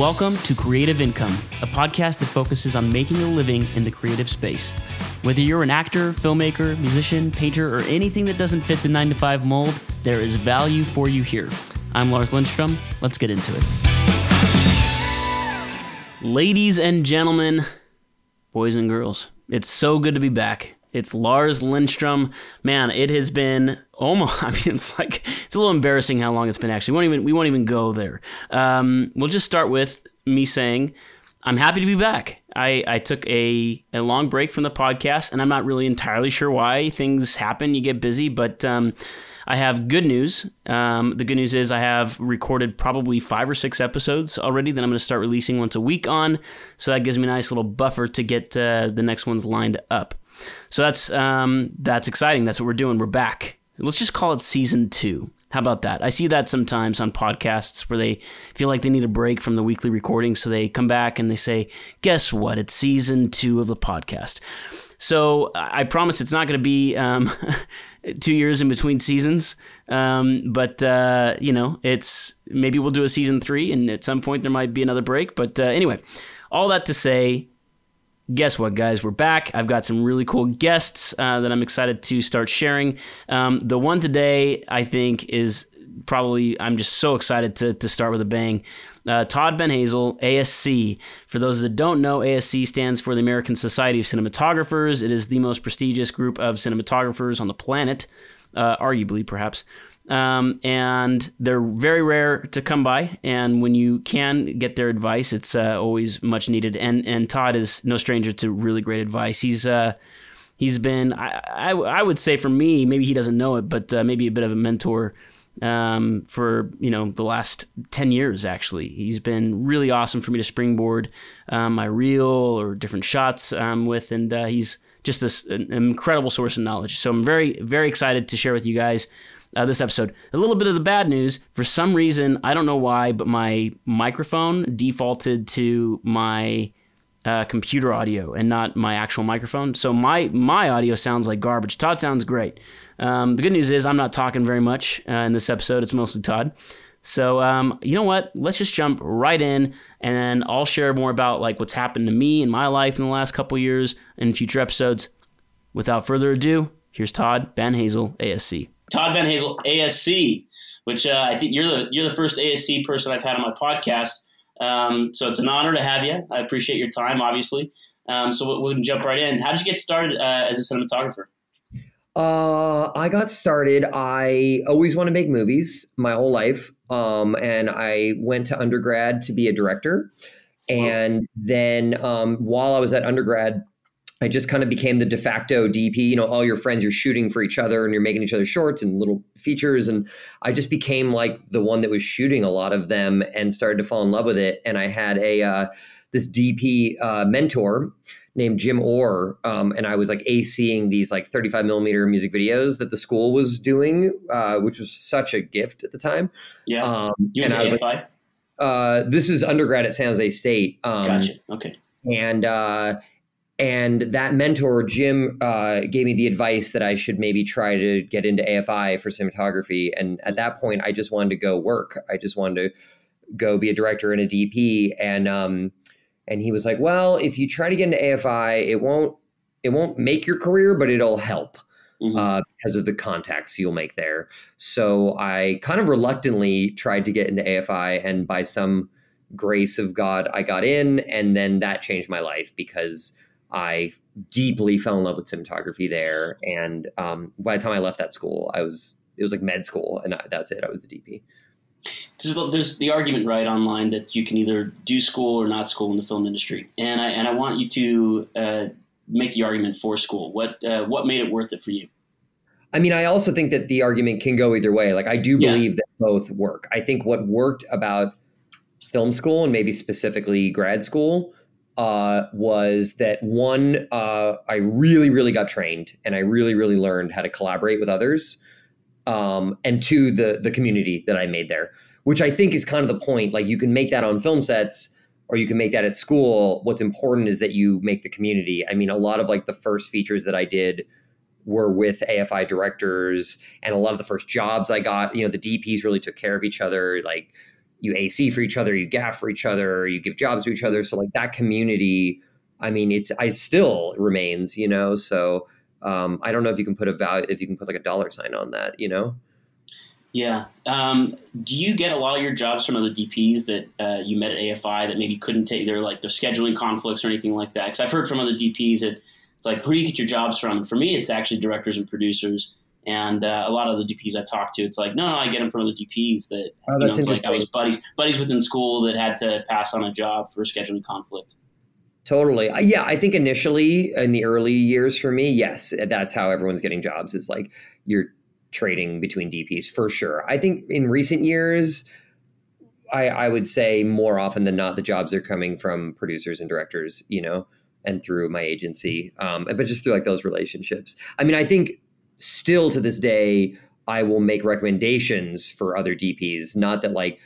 Welcome to Creative Income, a podcast that focuses on making a living in the creative space. Whether you're an actor, filmmaker, musician, painter, or anything that doesn't fit the 9 to 5 mold, there is value for you here. I'm Lars Lindstrom. Let's get into it. Ladies and gentlemen, boys and girls, it's so good to be back. It's Lars Lindstrom. Man, it has been almost. I mean, it's like it's a little embarrassing how long it's been. Actually, we won't even we won't even go there. Um, we'll just start with me saying I'm happy to be back. I, I took a, a long break from the podcast, and I'm not really entirely sure why. Things happen, you get busy, but um, I have good news. Um, the good news is I have recorded probably five or six episodes already that I'm going to start releasing once a week on. So that gives me a nice little buffer to get uh, the next ones lined up. So that's um, that's exciting. That's what we're doing. We're back. Let's just call it season two. How about that? I see that sometimes on podcasts where they feel like they need a break from the weekly recording, so they come back and they say, "Guess what? It's season two of the podcast." So I promise it's not going to be um, two years in between seasons, um, but uh, you know, it's maybe we'll do a season three, and at some point there might be another break. But uh, anyway, all that to say, guess what, guys? We're back. I've got some really cool guests uh, that I'm excited to start sharing. Um, the one today, I think, is probably, I'm just so excited to, to start with a bang. Uh, Todd Banhazl, ASC. For those that don't know, ASC stands for the American Society of Cinematographers. It is the most prestigious group of cinematographers on the planet, uh, arguably, perhaps. Um, and they're very rare to come by. And when you can get their advice, it's uh, always much needed. And and Todd is no stranger to really great advice. He's uh, he's been I, I, I would say for me maybe he doesn't know it, but uh, maybe a bit of a mentor um, for you know the last 10 years actually he's been really awesome for me to springboard um, my reel or different shots um, with and uh, he's just this an incredible source of knowledge so i'm very very excited to share with you guys uh, this episode. A little bit of the bad news. For some reason, I don't know why, but my microphone defaulted to my uh, computer audio and not my actual microphone. So my my audio sounds like garbage. Todd sounds great. Um, the good news is I'm not talking very much uh, in this episode. It's mostly Todd. So um, you know what? Let's just jump right in, and then I'll share more about like what's happened to me in my life in the last couple years in future episodes. Without further ado, here's Todd Banhazl, ASC. Todd Van Banhazl, ASC, which uh, I think you're the you're the first ASC person I've had on my podcast. Um, so it's an honor to have you. I appreciate your time, obviously. Um, so we, we can jump right in. How did you get started uh, as a cinematographer? Uh, I got started. I always want to make movies my whole life, um, and I went to undergrad to be a director. And then um, while I was at undergrad, I just kind of became the de facto DP. You know, all your friends, you're shooting for each other and you're making each other shorts and little features. And I just became like the one that was shooting a lot of them and started to fall in love with it. And I had a uh, this DP uh, mentor named Jim Orr, um, and I was like ACing these like 35 millimeter music videos that the school was doing, uh, which was such a gift at the time. Yeah, um, you and I was like, uh, this is undergrad at San Jose State. Um, gotcha. Okay. And uh, and that mentor, Jim, uh, gave me the advice that I should maybe try to get into AFI for cinematography. And at that point, I just wanted to go work. I just wanted to go be a director and a DP. And um, and he was like, "Well, if you try to get into AFI, it won't it won't make your career, but it'll help." Mm-hmm. Uh, because of the contacts you'll make there. So I kind of reluctantly tried to get into AFI, and by some grace of God, I got in, and then that changed my life because I deeply fell in love with cinematography there. And um, by the time I left that school, I was it was like med school, and I, that's it. I was the DP. There's, there's, the argument right online that you can either do school or not school in the film industry, and I and I want you to uh, make the argument for school. What uh, what made it worth it for you? I mean, I also think that the argument can go either way. Like, I do believe yeah. that both work. I think what worked about film school and maybe specifically grad school uh, was that one, uh, I really, really got trained and I really, really learned how to collaborate with others. Um, and two, the the community that I made there, which I think is kind of the point. Like you can make that on film sets or you can make that at school. What's important is that you make the community. I mean, a lot of like the first features that I did were with AFI directors, and a lot of the first jobs I got, you know, the DPs really took care of each other. Like you AC for each other, you gaff for each other, you give jobs to each other. So like that community, I mean, it's I still remains, you know. So um, I don't know if you can put a value if you can put like a dollar sign on that, you know. Yeah. Um, do you get a lot of your jobs from other DPs that uh, you met at AFI that maybe couldn't take their like their scheduling conflicts or anything like that? Because I've heard from other DPs that it's like, who do you get your jobs from? For me, it's actually directors and producers. And uh, a lot of the DPs I talk to, it's like, no, no, I get them from other DPs that Oh, you know, it's like I was buddies buddies within school that had to pass on a job for scheduling conflict. Totally. Yeah, I think initially in the early years for me, yes, that's how everyone's getting jobs. Is like you're trading between DPs for sure. I think in recent years, I, I would say more often than not, the jobs are coming from producers and directors, you know, and through my agency, um, but just through like those relationships. I mean, I think still to this day, I will make recommendations for other DPs. Not that like,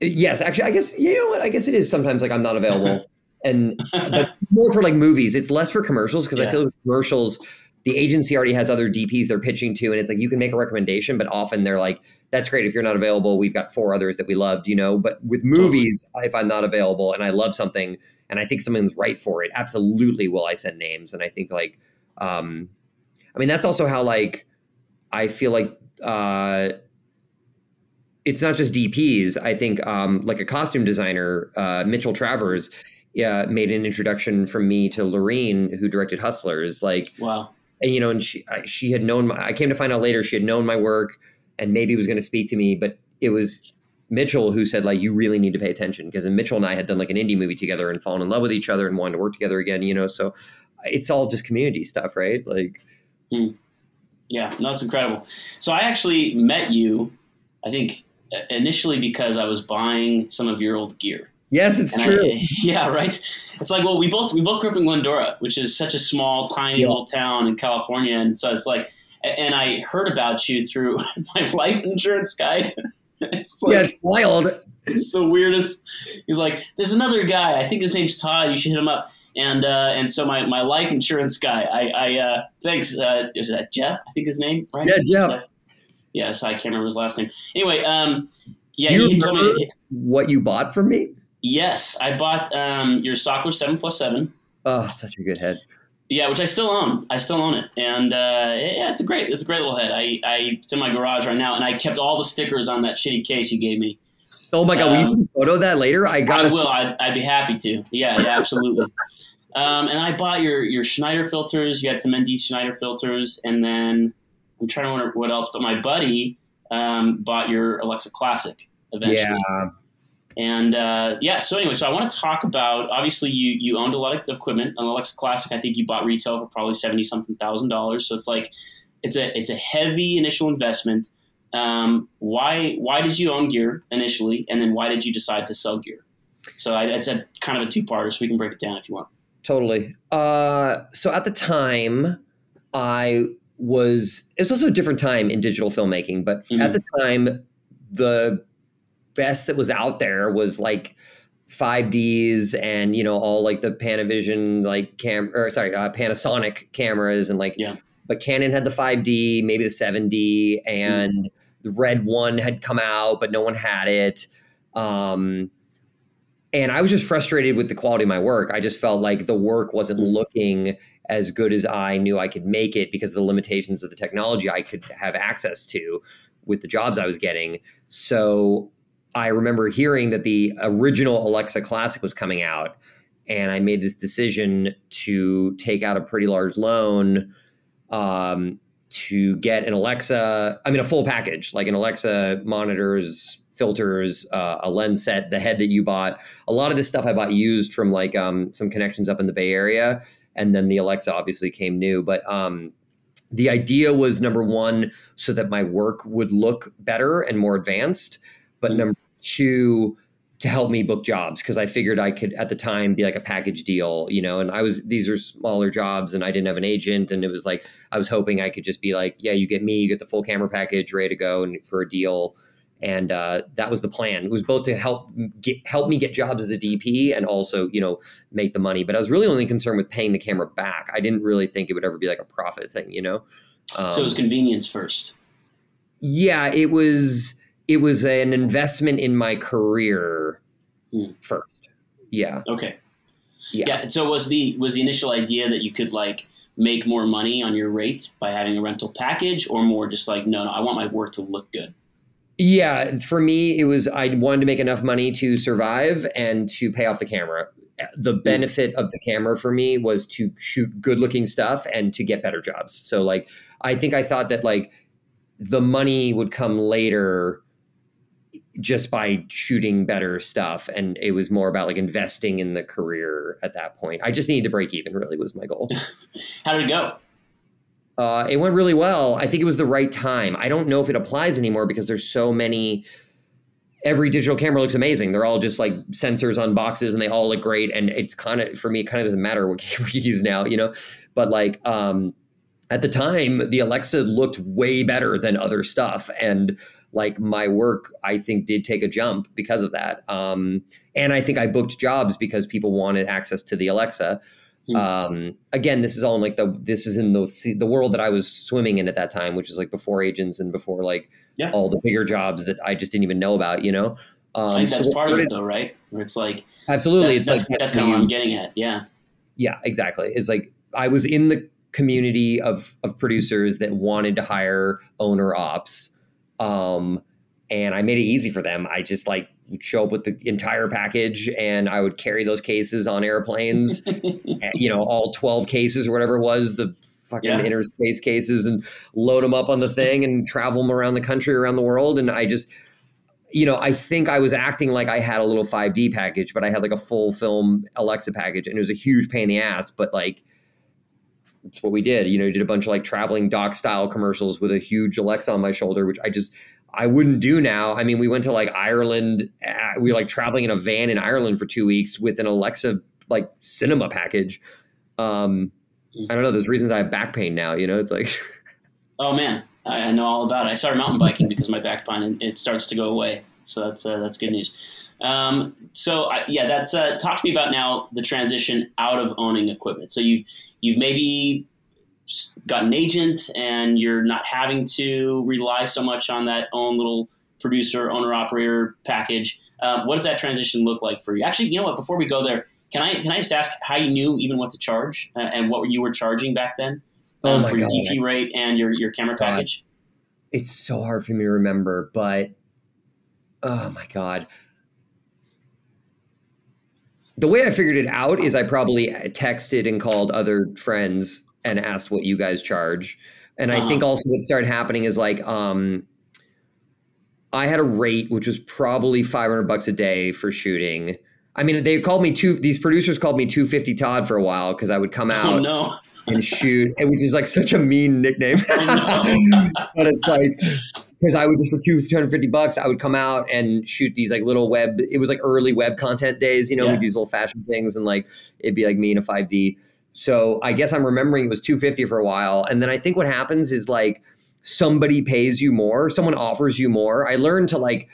yes, actually, I guess you know what? I guess it is sometimes like I'm not available, and but more for like movies. It's less for commercials because I feel with commercials, the agency already has other DPs they're pitching to, and it's like you can make a recommendation, but often they're like, "That's great if you're not available. We've got four others that we loved," you know. But with movies, if I'm not available and I love something and I think someone's right for it, absolutely will I send names. And I think like, um, I mean, that's also how like I feel like. Uh, it's not just DPs. I think um, like a costume designer, uh, Mitchell Travers, uh, made an introduction from me to Lorene, who directed Hustlers. Like, Wow. and you know, and she I- she had known. My, I came to find out later she had known my work, and maybe was going to speak to me, but it was Mitchell who said like, you really need to pay attention because Mitchell and I had done like an indie movie together and fallen in love with each other and wanted to work together again. You know, so it's all just community stuff, right? Like, Yeah, no, that's incredible. So I actually met you, I think, uh, initially because I was buying some of your old gear. yes, it's And true. I- yeah, right. It's like, well, we both we both grew up in Glendora, which is such a small, tiny Yeah. little town in California, and so it's like, and I heard about you through my life insurance guy. it's like yeah, it's wild. it's the weirdest. He's like, there's another guy. I think his name's Todd. You should hit him up. And uh, and so my, my life insurance guy. I, I uh, thanks. Uh, is that Jeff? I think his name right. Yeah, Jeff. Yes, I can't remember his last name. Anyway, um, yeah, Do you he told me. What you bought from me? yes, I bought um, your Sachtler Seven Plus Seven. Oh, such a good head. Yeah, which I still own. I still own it, and uh, yeah, it's a great, it's a great little head. I, I, it's in my garage right now, and I kept all the stickers on that shitty case you gave me. Oh my god, will Um, you photo that later? I I got to will. I'd, I'd be happy to. Yeah, yeah, absolutely. um, and I bought your your Schneider filters. You had some ND Schneider filters, and then I'm trying to remember what else. But my buddy um, bought your Alexa Classic eventually. Yeah. And uh, yeah, so anyway, so I want to talk about. Obviously, you you owned a lot of equipment. An Alexa Classic, I think you bought retail for probably seventy something thousand dollars. So it's like it's a it's a heavy initial investment. Um, why why did you own gear initially, and then why did you decide to sell gear? So I, it's a kind of a two parter, so we can break it down if you want. Totally. Uh, so at the time, I was. It was also a different time in digital filmmaking, but Mhm. at the time, the best that was out there was like 5Ds and you know all like the Panavision like cam or sorry uh, Panasonic cameras and like Yeah. but Canon had the 5D maybe the 7D and the red one had come out but no one had it. Um and I was just frustrated with the quality of my work. I just felt like the work wasn't Mm. looking as good as I knew I could make it because of the limitations of the technology I could have access to with the jobs I was getting. So I remember hearing that the original Alexa Classic was coming out, and I made this decision to take out a pretty large loan um, to get an Alexa. I mean, a full package, like an Alexa monitors, filters, uh, a lens set, the head that you bought. A lot of this stuff I bought used from like um, some connections up in the Bay Area, and then the Alexa obviously came new, but. Um, the idea was number one, so that my work would look better and more advanced but Mhm. number two to help me book jobs because i figured i could at the time be like a package deal you know and i was these are smaller jobs and i didn't have an agent and it was like i was hoping i could just be like yeah you get me you get the full camera package ready to go and for a deal. And uh, that was the plan. It was both to help get help me get jobs as a dp and also you know make the money but i was really only concerned with paying the camera back. I didn't really think it would ever be like a profit thing you know? Um, so it was convenience first. yeah, it was it was an investment in my career Hmm. first. Yeah. Okay. Yeah. Yeah. So was the was the initial idea that you could like make more money on your rate by having a rental package, or more just like no, no, I want my work to look good. Yeah, for me, it was I wanted to make enough money to survive and to pay off the camera. The benefit of the camera for me was to shoot good looking stuff and to get better jobs. So, like, I think I thought that like the money would come later just by shooting better stuff. And it was more about like investing in the career at that point. I just needed to break even, really, was my goal. How did it go? Uh, it went really well. I think it was the right time. I don't know if it applies anymore because there's so many. Every digital camera looks amazing. They're all just like sensors on boxes, and they all look great. And it's kind of for me, it kind of doesn't matter what camera you use now, you know. But like um, at the time, the Alexa looked way better than other stuff, and like my work, I think did take a jump because of that. Um, and I think I booked jobs because people wanted access to the Alexa. Hmm. Um, again, this is all in like the this is in those the world that I was swimming in at that time, which was like before agents and before like Yeah. all the bigger jobs that I just didn't even know about. You know, um, I think that's what part of it, though, right? Where it's like Absolutely, that's, it's that's, like that's kind of what I'm getting at. Yeah. yeah, exactly. It's like I was in the community of of producers that wanted to hire owner ops, um, and I made it easy for them. I just like show up with the entire package, and I would carry those cases on airplanes. you know, all twelve cases or whatever it was, the fucking Yeah. inner space cases, and load them up on the thing and travel them around the country, around the world. And I just you know, I think I was acting like I had a little 5D package, but I had like a full film Alexa package, and it was a huge pain in the ass. But like, it's what we did. You know, did a bunch of like traveling doc style commercials with a huge Alexa on my shoulder, which I just I wouldn't do now. I mean, we went to like Ireland. Uh, we were like traveling in a van in Ireland for two weeks with an Alexa like cinema package. Um, I don't know. There's reasons I have back pain now. You know, it's like. Oh man, I, know all about it. I started mountain biking because my back pain, it starts to go away. So that's uh, that's good news. Um, so I, yeah, that's uh, talk to me about now the transition out of owning equipment. So you you've maybe got an agent, and you're not having to rely so much on that own little producer owner operator package. Um, what does that transition look like for you? Actually, you know what? Before we go there, can I can I just ask how you knew even what to charge uh, and what you were charging back then? Oh um, my for your DP rate and your, your camera God. package. it's so hard for me to remember, but oh my god. The way I figured it out is I probably texted and called other friends and asked what you guys charge. And I Uh-huh. think also what started happening is like um I had a rate which was probably 500 bucks a day for shooting. I mean, they called me two. These producers called me 250 Todd for a while because I would come out Oh no! and shoot, which is like such a mean nickname. I but it's like because I would just for two hundred fifty bucks, I would come out and shoot these like little web. It was like early web content days, you know, Yeah. with these old fashioned things, and like it'd be like me in a five D. So I guess I'm remembering it was two fifty for a while, and then I think what happens is like somebody pays you more, someone offers you more. I learned to like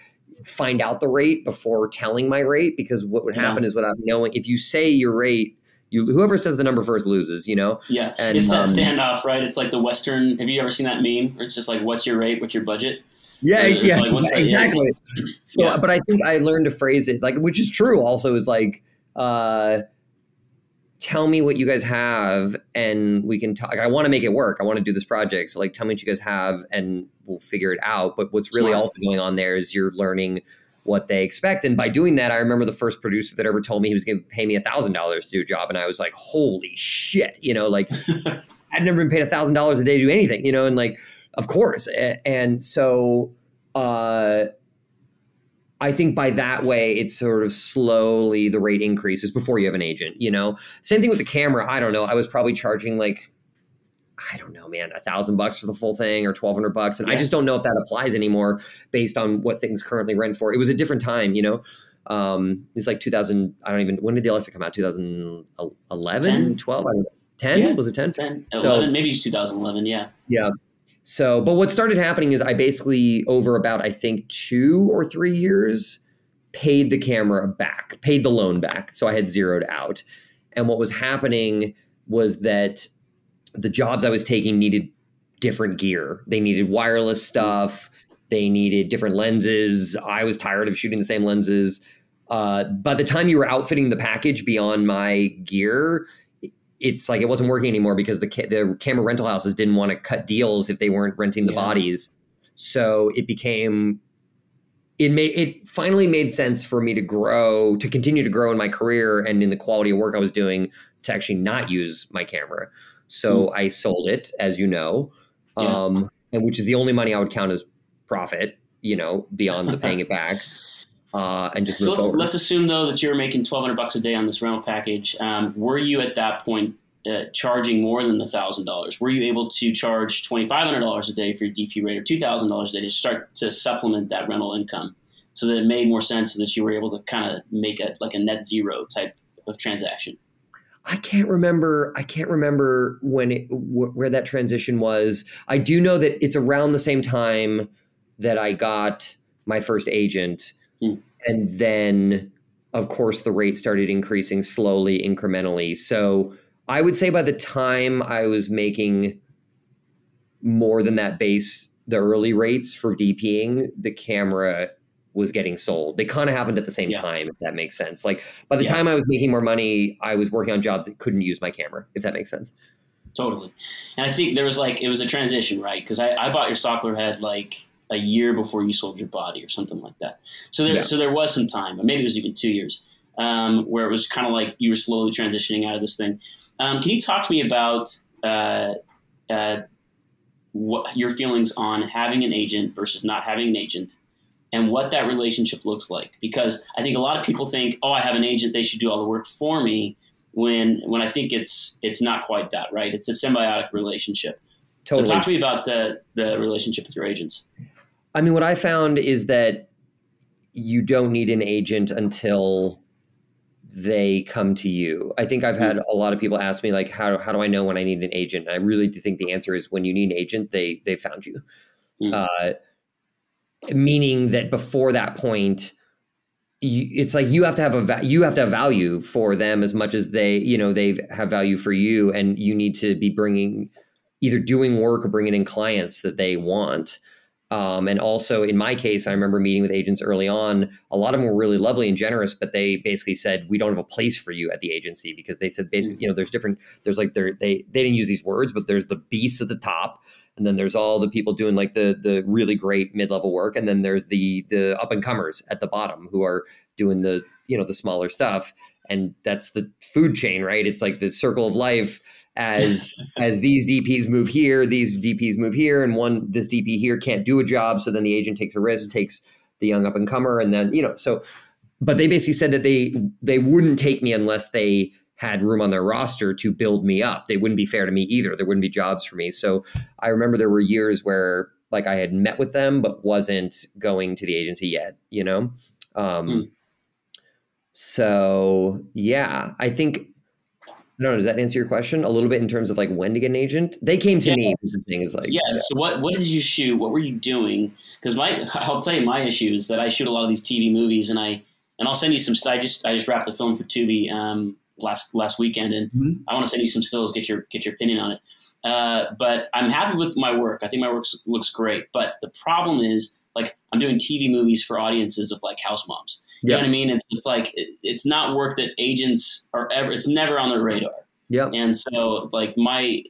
find out the rate before telling my rate because what would happen is without knowing if you say your rate you whoever says the number first loses you know Yeah, And, it's that um, standoff, right? It's like the Western. Have you ever seen that meme? It's just like, "What's your rate? What's your budget?" yeah It's yes like, that? exactly so Yeah. but i think i learned to phrase it like which is true also is like uh tell me what you guys have and we can talk i want to make it work i want to do this project so like tell me what you guys have and we'll figure it out but what's really Smart. also going on there is you're learning what they expect and by doing that i remember the first producer that ever told me he was going to pay me a thousand dollars to do a job and i was like holy shit you know like I'd never been paid a thousand dollars a day to do anything, you know, and like, of course. And so, uh, I think by that way, it's sort of slowly the rate increases before you have an agent, you know. Same thing with the camera. I don't know. I was probably charging like, I don't know, man, a thousand bucks for the full thing or twelve hundred bucks, and I just don't know if that applies anymore based on what things currently rent for. It was a different time, you know. Um, it's like 2000. I don't even. When did the Alexa come out? 2011, 10? 12, I don't know. 10 Yeah. was it 10 10, So- 11, maybe 2011. Yeah. yeah. So, but what started happening is I basically, over about, I think, two or three years, paid the camera back, paid the loan back. So I had zeroed out. And what was happening was that the jobs I was taking needed different gear. They needed wireless stuff. They needed different lenses. I was tired of shooting the same lenses. Uh, by the time you were outfitting the package beyond my gear, it's like it wasn't working anymore because the ca- the camera rental houses didn't want to cut deals if they weren't renting the Yeah. bodies. So it became it made it finally made sense for me to grow to continue to grow in my career and in the quality of work I was doing to actually not use my camera. So I sold it, as you know. Yeah. um, and which is the only money I would count as profit. You know, beyond the paying it back, uh, and just So let's, let's assume though that you're making twelve hundred bucks a day on this rental package. Um, were you at that point uh, charging more than the thousand dollars? Were you able to charge twenty five hundred dollars a day for your DP rate or two thousand dollars a day to start to supplement that rental income, so that it made more sense, so that you were able to kind of make a like a net zero type of transaction? I can't remember. I can't remember when it wh- where that transition was. I do know that it's around the same time that I got my first agent, Hmm. and then, of course, the rate started increasing slowly, incrementally. So I would say by the time I was making more than that base, the early rates for DPing, the camera was getting sold. They kind of happened at the same Yeah. time, if that makes sense. Like by the Yeah. time I was making more money, I was working on jobs that couldn't use my camera, if that makes sense. Totally. And I think there was like it was a transition, right? Because I, I bought your Sachtler head like a year before you sold your body or something like that. So there Yeah. so there was some time, maybe it was even two years, um, where it was kind of like you were slowly transitioning out of this thing. Um, can you talk to me about uh, uh, what your feelings on having an agent versus not having an agent? And what that relationship looks like, because I think a lot of people think, "Oh, I have an agent; they should do all the work for me." When when I think it's it's not quite that, right? It's a symbiotic relationship. Totally. So talk to me about uh, the relationship with your agents. I mean, what I found is that you don't need an agent until they come to you. I think I've had a lot of people ask me like, how, how do I know when I need an agent? And I really do think the answer is when you need an agent, they they found you. Mm. Uh, meaning that before that point, you, it's like you have to have a va- you have to have value for them as much as they you know they have value for you, and you need to be bringing either doing work or bringing in clients that they want. Um, and also, in my case, I remember meeting with agents early on. A lot of them were really lovely and generous, but they basically said, "We don't have a place for you at the agency," because they said basically, you know, there's different. There's like they they didn't use these words, but there's the beasts at the top, and then there's all the people doing like the the really great mid level work, and then there's the the up and comers at the bottom who are doing the you know the smaller stuff, and that's the food chain, right? It's like the circle of life as as these DPs move here, these DPs move here, and one this DP here can't do a job, so then the agent takes a risk, mm-hmm. takes the young up and comer, and then you know so. But they basically said that they they wouldn't take me unless they had room on their roster to build me up. They wouldn't be fair to me either. There wouldn't be jobs for me. So I remember there were years where like I had met with them but wasn't going to the agency yet. You know. Um, Hmm. So yeah, I think I don't know. Does that answer your question a little bit in terms of like when to get an agent? They came to Yeah. me. The thing is like, Yeah. So what what did you shoot? What were you doing? Because my I'll tell you my issue is that I shoot a lot of these TV movies, and I and I'll send you some. I just I just wrapped the film for Tubi um, last last weekend, and Mhm. I want to send you some stills. Get your get your opinion on it. Uh, but I'm happy with my work. I think my work looks great. But the problem is like I'm doing TV movies for audiences of like house moms. You know Yeah. what I mean? It's it's like it, it's not work that agents are ever. It's never on their radar. Yep. And so, like my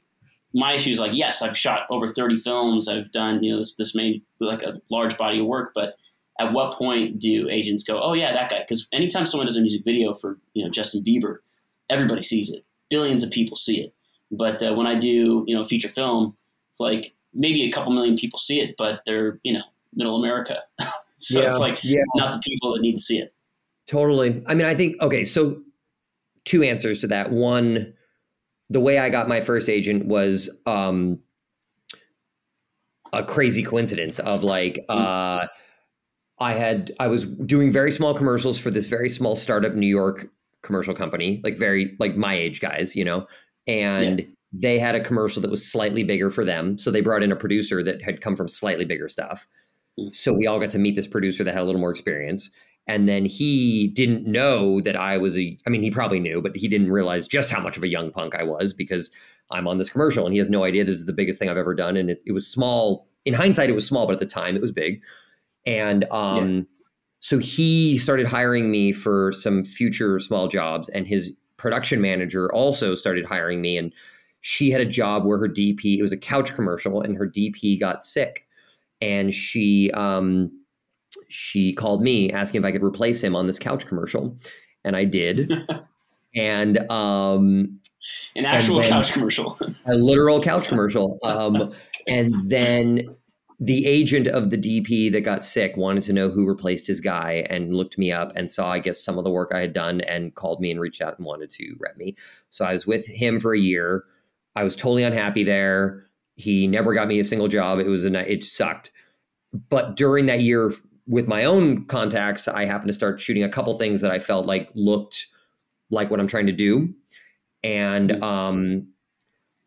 my issue is like, yes, I've shot over thirty films. I've done you know this this made like a large body of work, but at what point do agents go, oh yeah, that guy? Because anytime someone does a music video for you know Justin Bieber, everybody sees it. Billions of people see it. But uh, when I do you know feature film, it's like maybe a couple million people see it, but they're you know middle America, so yeah. it's like yeah. not the people that need to see it. Totally. I mean, I think okay. So, two answers to that. One, the way I got my first agent was um, a crazy coincidence of like uh, I had I was doing very small commercials for this very small startup in New York commercial company, like very like my age guys, you know, and. They had a commercial that was slightly bigger for them. So they brought in a producer that had come from slightly bigger stuff. Mm. So we all got to meet this producer that had a little more experience and then he didn't know that I was a I mean he probably knew but he didn't realize just how much of a young punk I was because I'm on this commercial and he has no idea this is the biggest thing I've ever done and it, it was small in hindsight, it was small, but at the time, it was big. And um, yeah. So he started hiring me for some future small jobs, and his production manager also started hiring me. And she had a job where her DP, it was a couch commercial, and her DP got sick. And she um, she called me asking if I could replace him on this couch commercial. And I did. and um, an actual couch commercial, a literal couch commercial. Um, and then the agent of the DP that got sick wanted to know who replaced his guy and looked me up and saw, I guess, some of the work I had done and called me and reached out and wanted to rep me. So I was with him for a year. I was totally unhappy there. He never got me a single job. It was a it sucked. But during that year with my own contacts, I happened to start shooting a couple things that I felt like looked like what I'm trying to do. And mm-hmm. um,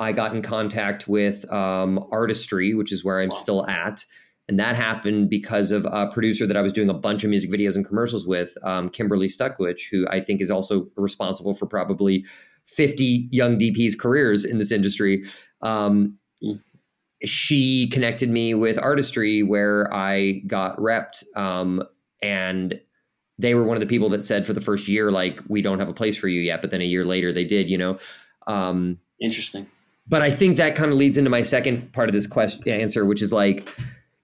I got in contact with um, Artistry, which is where I'm wow. still at. And that happened because of a producer that I was doing a bunch of music videos and commercials with, um, Kimberly Stuckwisch, who I think is also responsible for probably 50 young DPs' careers in this industry. Um, mm. She connected me with Artistry, where I got repped. Um, and they were one of the people that said for the first year, like, we don't have a place for you yet. But then a year later, they did, you know. Um, Interesting but I think that kind of leads into my second part of this question answer, which is like,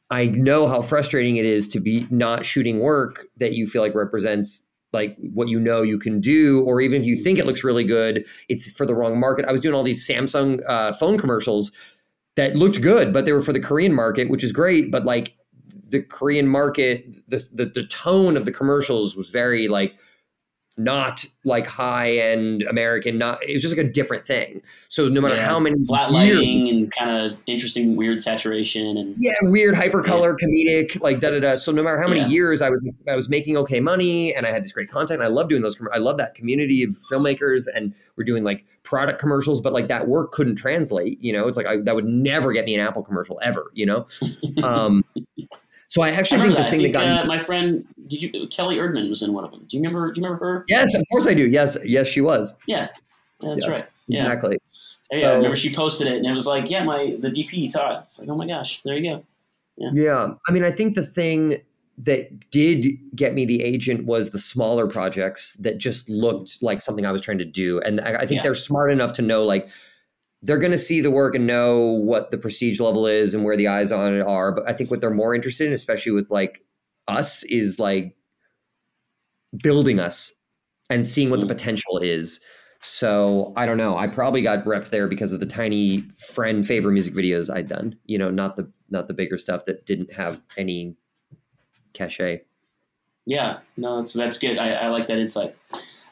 I know how frustrating it is to be not shooting work that you feel like represents like what you know you can do, or even if you think it looks really good, it's for the wrong market. I was doing all these Samsung uh, phone commercials that looked good, but they were for the Korean market, which is great. But like the Korean market, the the, the tone of the commercials was very like not like high end American. Not it was just like a different thing. So no matter yeah. how many flat lighting years, and kind of interesting weird saturation and yeah, weird hypercolor, yeah. comedic, like da da da. So no matter how many yeah. years I was I was making okay money and I had this great content. I love doing those. I love that community of filmmakers and we're doing like product commercials, but like that work couldn't translate. You know, it's like I, that would never get me an Apple commercial ever. You know. Um, so I actually I think the that. thing think, that got uh, my friend did you Kelly Erdman was in one of them. Do you remember? Do you remember her? Yes, of course I do. Yes, yes, she was. Yeah, that's yes, right. Yeah. Exactly. So, yeah, I remember she posted it, and it was like, yeah, my the DP Todd. It's like, oh my gosh, there you go. Yeah. yeah, I mean, I think the thing that did get me the agent was the smaller projects that just looked like something I was trying to do, and I, I think yeah. they're smart enough to know like they're going to see the work and know what the prestige level is and where the eyes on it are. But I think what they're more interested in, especially with like us, is like building us and seeing what the mm. potential is. So I don't know. I probably got repped there because of the tiny friend favor music videos I'd done. You know, not the not the bigger stuff that didn't have any cachet. Yeah, no, that's that's good. I, I like that insight.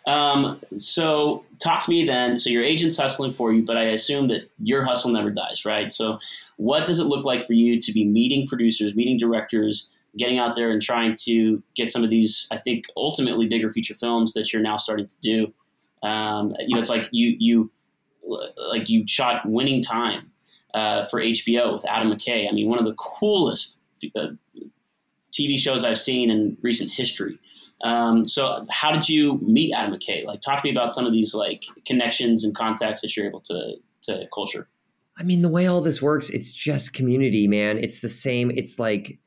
Um, so talk to me then. So your agent's hustling for you, but I assume that your hustle never dies, right? So what does it look like for you to be meeting producers, meeting directors, getting out there and trying to get some of these, I think, ultimately bigger feature films that you're now starting to do? Um, you know, it's like you you like you shot Winning Time uh, for HBO with Adam McKay. I mean, one of the coolest uh, TV shows I've seen in recent history. Um, so, how did you meet Adam McKay? Like, talk to me about some of these like connections and contacts that you're able to to culture. I mean, the way all this works, it's just community, man. It's the same. It's like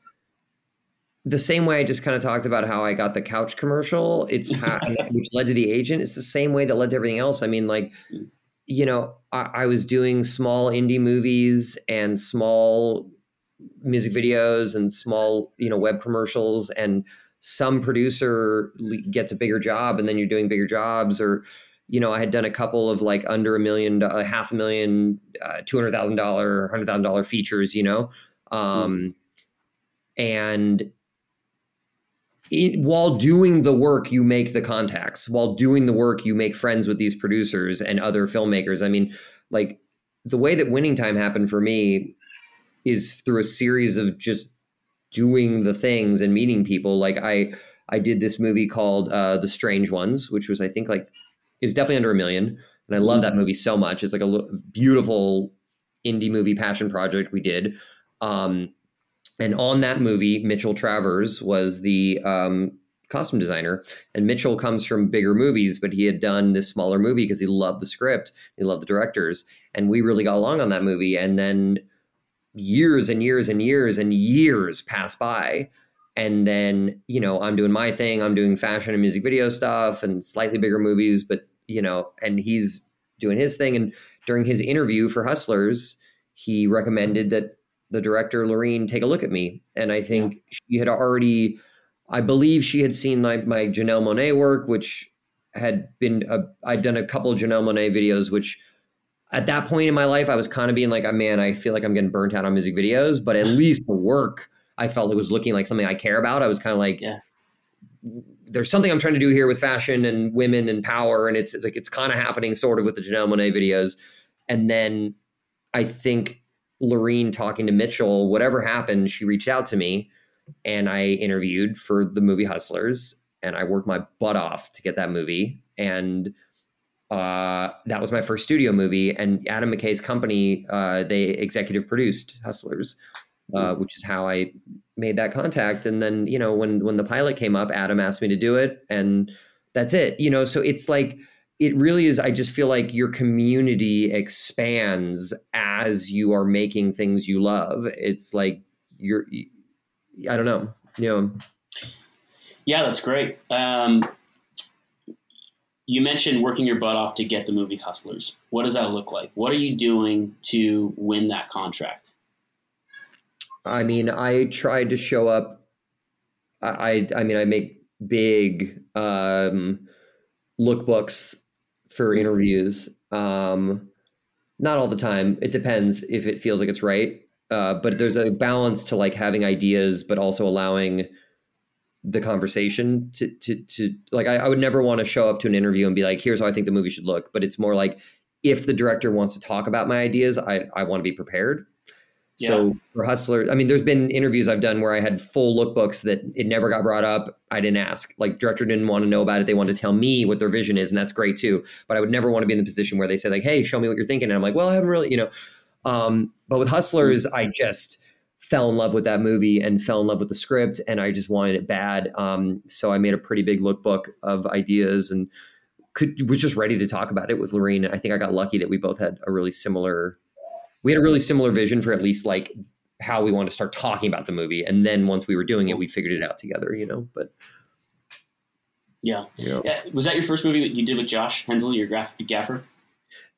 the same way I just kind of talked about how I got the couch commercial. It's how, which led to the agent. It's the same way that led to everything else. I mean, like, you know, I, I was doing small indie movies and small music videos and small, you know, web commercials and some producer gets a bigger job and then you're doing bigger jobs or you know i had done a couple of like under a million uh, half a million uh, $200000 $100000 features you know? Um, mm. and it, while doing the work you make the contacts. While doing the work you make friends with these producers and other filmmakers. I mean like the way that winning time happened for me is through a series of just doing the things and meeting people. Like I I did this movie called uh, The Strange Ones, which was I think like it was definitely under a million, and I love that mm-hmm. movie so much. It's like a beautiful indie movie passion project we did. Um, and on that movie, Mitchell Travers was the um, costume designer. And Mitchell comes from bigger movies, but he had done this smaller movie because he loved the script, he loved the directors, and we really got along on that movie. And then years and years and years and years pass by. And then you know i'm doing my thing i'm doing fashion and music video stuff and slightly bigger movies but you know and he's doing his thing. And during his interview for hustlers he recommended that the director Lorene take a look at me. And i think yeah. she had already i believe she had seen my, my janelle monáe work which had been a, i'd done a couple of janelle monáe videos which at that point in my life i was kind of being like oh, man i feel like i'm getting burnt out on music videos but at least the work I felt it was looking like something I care about. I was kind of like, yeah. there's something I'm trying to do here with fashion and women and power, and it's like it's kind of happening sort of with the Janelle Monáe videos. And then I think Lorene talking to Mitchell, whatever happened, she reached out to me, and I interviewed for the movie Hustlers, and I worked my butt off to get that movie, and. Uh, that was my first studio movie, and Adam McKay's company uh, they executive produced Hustlers, uh, which is how I made that contact. And then, you know, when when the pilot came up, Adam asked me to do it, and that's it. You know, so it's like it really is. I just feel like your community expands as you are making things you love. It's like you're, I don't know, you know. Yeah, that's great. Um, you mentioned working your butt off to get the movie Hustlers. What does that look like? What are you doing to win that contract? I mean, I tried to show up. I I mean, I make big um, lookbooks for interviews. Um, not all the time. It depends if it feels like it's right. Uh, but there's a balance to like having ideas, but also allowing the conversation to to to like. I, I would never want to show up to an interview and be like, "Here's how I think the movie should look." But it's more like if the director wants to talk about my ideas, I I want to be prepared. So for hustlers, I mean, there's been interviews I've done where I had full lookbooks that it never got brought up. I didn't ask. Like director didn't want to know about it. They wanted to tell me what their vision is, and that's great too. But I would never want to be in the position where they say like, "Hey, show me what you're thinking," and I'm like, "Well, I haven't really," you know. Um, but with Hustlers, I just fell in love with that movie and fell in love with the script, and I just wanted it bad. Um, so I made a pretty big lookbook of ideas and could was just ready to talk about it with Lorene. I think I got lucky that we both had a really similar we had a really similar vision for at least like how we want to start talking about the movie and then once we were doing it we figured it out together you know but yeah. yeah. yeah. Was that your first movie that you did with Josh Hensel, your graph- gaffer?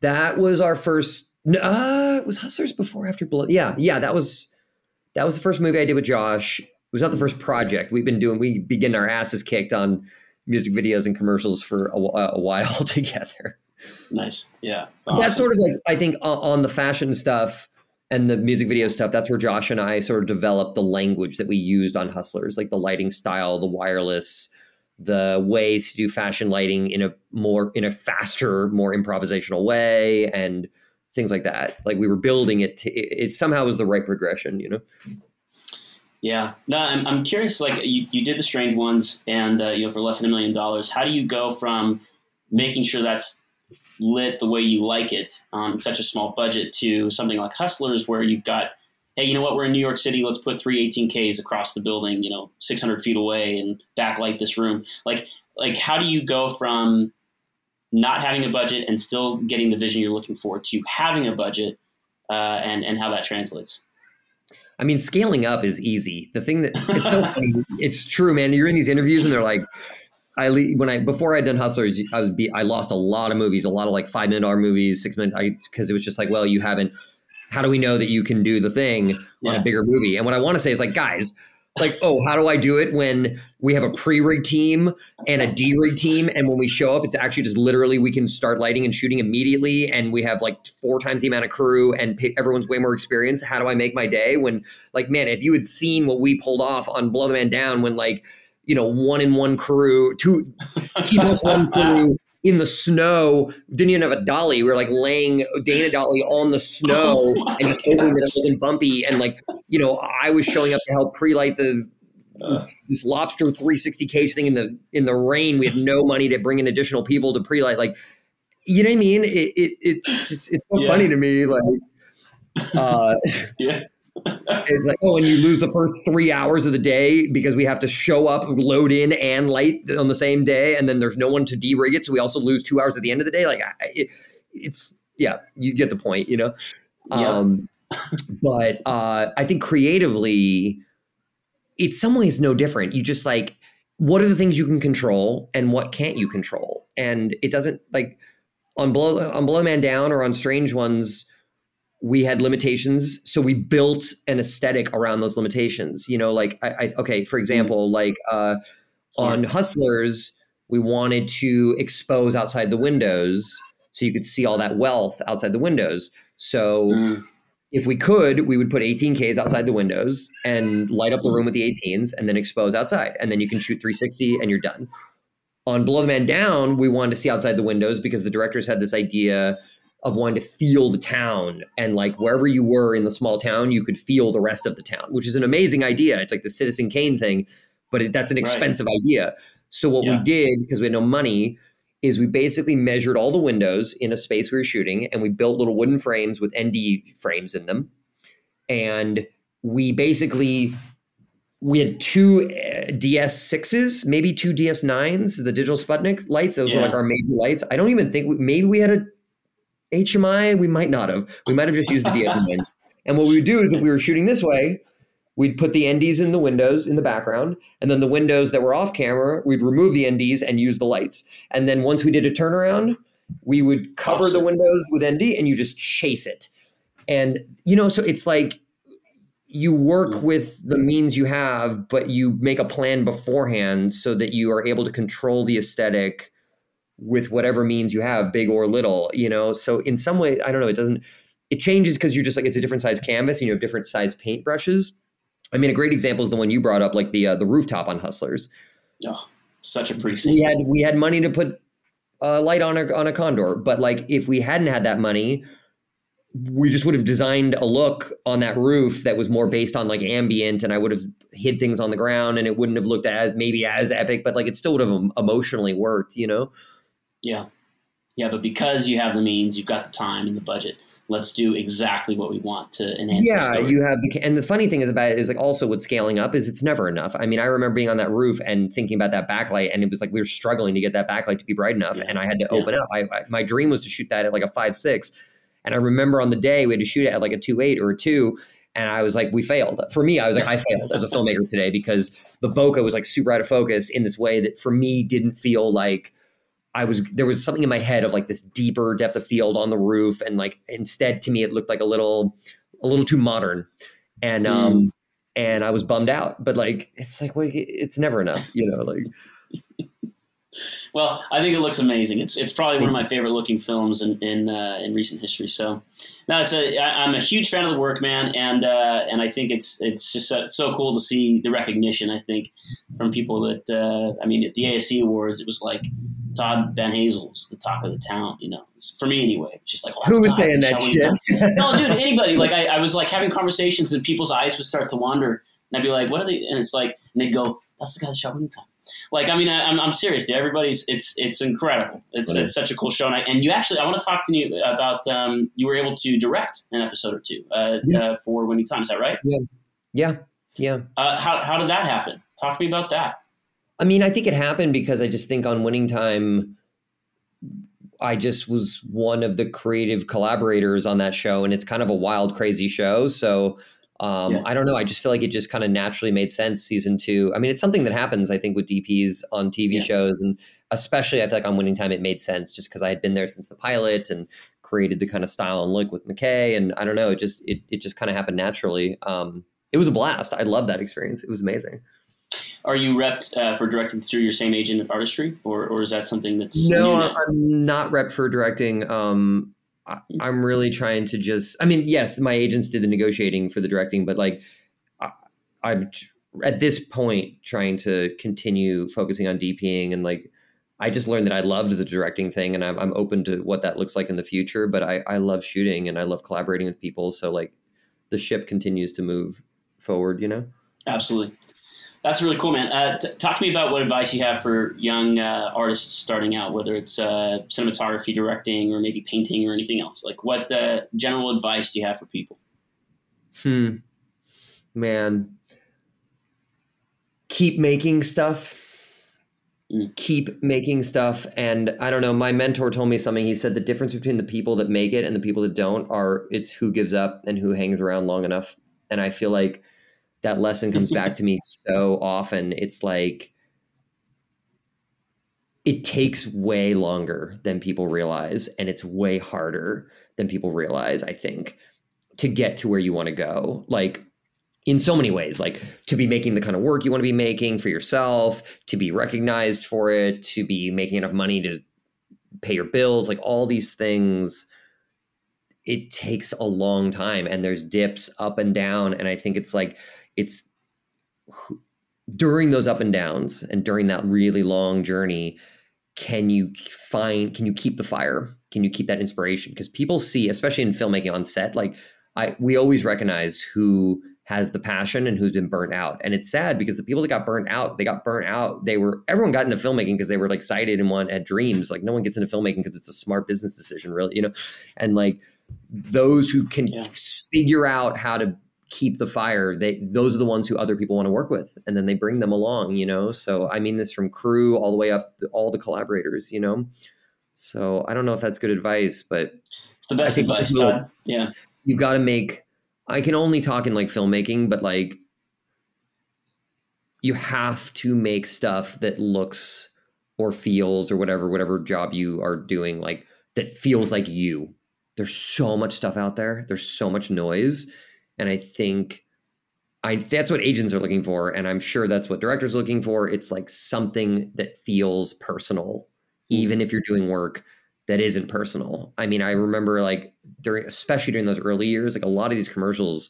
That was our first. Uh, was Hustlers before after Blood? Yeah, yeah. That was that was the first movie I did with Josh. It was not the first project we've been doing. We begin our asses kicked on music videos and commercials for a, a while together. Nice. Yeah. Awesome. That's sort of like I think on the fashion stuff and the music video stuff. That's where Josh and I sort of developed the language that we used on Hustlers, like the lighting style, the wireless, the ways to do fashion lighting in a more in a faster, more improvisational way, and things like that. Like we were building it. To, it, it somehow was the right progression, you know. Yeah, no, I'm, I'm curious. Like you, you did the strange ones, and uh, you know, for less than a million dollars, how do you go from making sure that's lit the way you like it on such a small budget to something like Hustlers, where you've got, hey, you know what, we're in New York City, let's put three 18Ks across the building, you know, 600 feet away and backlight this room. Like, like how do you go from not having a budget and still getting the vision you're looking for to having a budget uh, and, and how that translates? I mean, scaling up is easy. The thing that it's so funny, it's true, man. You're in these interviews and they're like, I when I before I'd done Hustlers, I was be, I lost a lot of movies, a lot of like five minute dollar movies, six million, because it was just like, well, you haven't. How do we know that you can do the thing yeah. on a bigger movie? And what I want to say is like, guys, like, oh, how do I do it when we have a pre-rig team and a D-rig team, and when we show up, it's actually just literally we can start lighting and shooting immediately, and we have like four times the amount of crew, and everyone's way more experienced. How do I make my day when, like, man, if you had seen what we pulled off on Blow the Man Down, when like you know, one in one crew, two keep us one crew in the snow. Didn't even have a dolly. We were like laying Dana dolly on the snow oh and just hoping that it wasn't bumpy. And like, you know, I was showing up to help pre-light the this lobster 360 cage thing in the in the rain. We had no money to bring in additional people to pre-light. Like, you know what I mean? It, it it's just it's so yeah. funny to me. Like, uh, yeah it's like, oh, and you lose the first three hours of the day because we have to show up, load in, and light on the same day, and then there's no one to de-rig it, so we also lose two hours at the end of the day. Like, it, it's yeah, you get the point, you know. Yeah. Um, but uh, I think creatively, it's some ways no different. You just like what are the things you can control and what can't you control, and it doesn't like on blow on blow man down or on strange ones we had limitations so we built an aesthetic around those limitations you know like i, I okay for example like uh, on hustlers we wanted to expose outside the windows so you could see all that wealth outside the windows. So mm. if we could we would put 18ks outside the windows and light up the room with the 18s and then expose outside and then you can shoot 360 and you're done. On Blow the Man Down, we wanted to see outside the windows because the directors had this idea of wanting to feel the town and like wherever you were in the small town, you could feel the rest of the town, which is an amazing idea. It's like the Citizen Kane thing, but it, that's an expensive right. idea. So what yeah. we did because we had no money is we basically measured all the windows in a space we were shooting and we built little wooden frames with ND frames in them. And we basically we had two uh, DS6s, maybe two DS9s, the digital Sputnik lights. Those yeah. were like our major lights. I don't even think we, maybe we had a HMI. We might not have. We might have just used the DS9s. And what we would do is if we were shooting this way, we'd put the NDs in the windows in the background. And then the windows that were off camera, we'd remove the NDs and use the lights. And then once we did a turnaround, we would cover awesome. the windows with ND and you just chase it. And, you know, so it's like you work with the means you have, but you make a plan beforehand so that you are able to control the aesthetic with whatever means you have, big or little, you know? So in some way, I don't know, it doesn't, it changes because you're just like, it's a different size canvas and you have different size paint brushes. I mean, a great example is the one you brought up, like the, uh, the rooftop on Hustlers. Oh, such a pretty We had, we had money to put a light on a, on a condor, but like if we hadn't had that money, we just would have designed a look on that roof that was more based on like ambient and I would have hid things on the ground and it wouldn't have looked as maybe as epic, but like it still would have emotionally worked, you know? Yeah. Yeah, but because you have the means, you've got the time and the budget. Let's do exactly what we want to enhance. Yeah, you have the and the funny thing is about it is like also with scaling up is it's never enough. I mean, I remember being on that roof and thinking about that backlight, and it was like we were struggling to get that backlight to be bright enough, yeah. and I had to open yeah. up. I, I, my dream was to shoot that at like a five six, and I remember on the day we had to shoot it at like a two eight or a two. And I was like, we failed. For me, I was like, I failed as a filmmaker today because the bokeh was like super out of focus in this way that for me didn't feel like I was there was something in my head of like this deeper depth of field on the roof. And like instead to me it looked like a little a little too modern. And um mm. and I was bummed out. But like it's like well, it's never enough, you know, like well, I think it looks amazing. It's it's probably one of my favorite looking films in in, uh, in recent history. So, no, it's a I, I'm a huge fan of the work, man, and uh, and I think it's it's just so, so, cool to see the recognition. I think from people that uh, I mean, at the ASC Awards, it was like Todd Banhazl was the talk of the town. You know, for me anyway. Just like oh, who was saying that shit? no, dude, anybody. Like I, I was like having conversations, and people's eyes would start to wander, and I'd be like, "What are they?" And it's like, and they'd go, "That's the guy that shot Time." Like, I mean, I, am I'm, I'm serious. Dude. Everybody's it's it's incredible. It's, it's such a cool show, and, I, and you actually I want to talk to you about um, you were able to direct an episode or two uh, yeah. uh, for Winning Time. Is that right? Yeah, yeah, yeah. Uh, how how did that happen? Talk to me about that. I mean, I think it happened because I just think on Winning Time. I just was one of the creative collaborators on that show, and it's kind of a wild, crazy show. So um, yeah. I don't know. I just feel like it just kind of naturally made sense. Season two. I mean, it's something that happens, I think, with DPs on TV yeah. shows, and especially I feel like on Winning Time, it made sense just because I had been there since the pilot and created the kind of style and look with McKay, and I don't know. It just it it just kind of happened naturally. Um, it was a blast. I loved that experience. It was amazing. Are you repped uh, for directing through your same agent at Artistry, or or is that something that's no? I'm not repped for directing. Um, I, am really trying to just. I mean, yes, my agents did the negotiating for the directing, but like, I, I'm at this point trying to continue focusing on DPing and like. I just learned that I loved the directing thing, and I'm, I'm open to what that looks like in the future. But I, I love shooting and I love collaborating with people. So like, the ship continues to move forward. You know. Absolutely. That's really cool, man. Uh, t- talk to me about what advice you have for young uh, artists starting out, whether it's uh, cinematography, directing, or maybe painting or anything else. Like, what uh, general advice do you have for people? Hmm, man, keep making stuff. mm. keep making stuff. And I don't know, my mentor told me something. He said the difference between the people that make it and the people that don't are it's who gives up and who hangs around long enough. And I feel like that lesson comes back to me so often. It's like it takes way longer than people realize and it's way harder than people realize, I think, to get to where you want to go. Like in so many ways, like to be making the kind of work you want to be making for yourself, to be recognized for it, to be making enough money to pay your bills, like all these things. It takes a long time and there's dips up and down. And I think it's like, it's during those up and downs and during that really long journey, can you find, can you keep the fire? Can you keep that inspiration? Because people see, especially in filmmaking on set, like I, we always recognize who has the passion and who's been burnt out. And it's sad because the people that got burnt out, they got burnt out. They were everyone got into filmmaking because they were like excited and want had dreams. Like no one gets into filmmaking because it's a smart business decision, really, you know. And like those who can yeah. figure out how to keep the fire, they those are the ones who other people want to work with, and then they bring them along, you know. So I mean this from crew all the way up, all the collaborators, you know. So I don't know if that's good advice, but it's the best advice. Todd. Yeah, you've got to make I can only talk in like filmmaking, but like you have to make stuff that looks or feels or whatever whatever job you are doing like that feels like you. There's so much stuff out there. There's so much noise, and I think I that's what agents are looking for, and I'm sure that's what directors are looking for. It's like something that feels personal, hmm. even if you're doing work that isn't personal. I mean, I remember like during, especially during those early years, like a lot of these commercials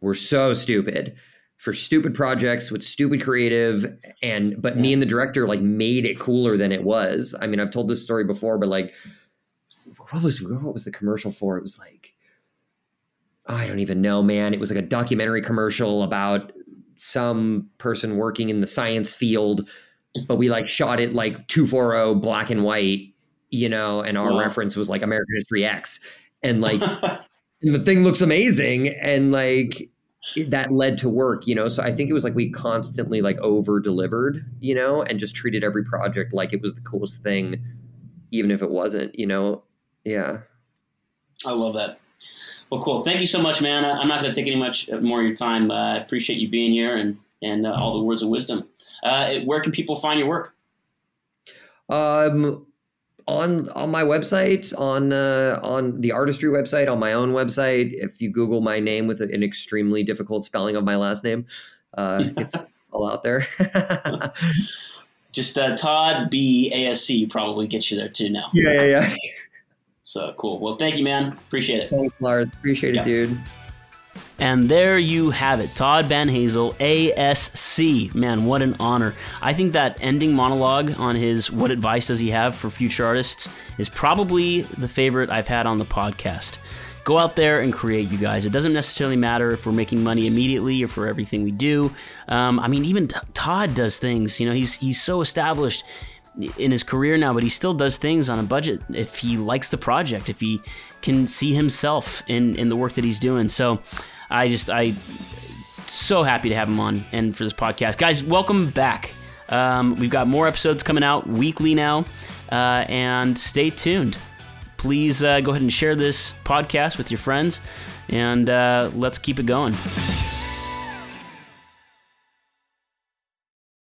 were so stupid for stupid projects with stupid creative and but yeah. me and the director like made it cooler than it was. I mean, I've told this story before, but like what was what was the commercial for? It was like I don't even know, man. It was like a documentary commercial about some person working in the science field, but we like shot it like 240 black and white you know, and our wow. reference was like American History X. And like and the thing looks amazing. And like that led to work, you know. So I think it was like we constantly like over delivered, you know, and just treated every project like it was the coolest thing, even if it wasn't, you know. Yeah. I love that. Well, cool. Thank you so much, man. I'm not going to take any much more of your time. Uh, I appreciate you being here and and uh, all the words of wisdom. Uh, where can people find your work? Um, on on my website, on uh, on the artistry website, on my own website. If you Google my name with an extremely difficult spelling of my last name, uh, it's all out there. Just uh, Todd B ASC probably gets you there too now. Yeah, yeah, yeah. So cool. Well, thank you, man. Appreciate it. Thanks, Lars. Appreciate yeah. it, dude. And there you have it, Todd Banhazl, ASC. Man, what an honor. I think that ending monologue on his What Advice Does He Have for Future Artists is probably the favorite I've had on the podcast. Go out there and create, you guys. It doesn't necessarily matter if we're making money immediately or for everything we do. Um, I mean, even Todd does things. You know, he's he's so established in his career now, but he still does things on a budget if he likes the project, if he can see himself in in the work that he's doing. So. I just I so happy to have him on and for this podcast, guys. Welcome back. Um, we've got more episodes coming out weekly now, uh, and stay tuned. Please uh, go ahead and share this podcast with your friends, and uh, let's keep it going.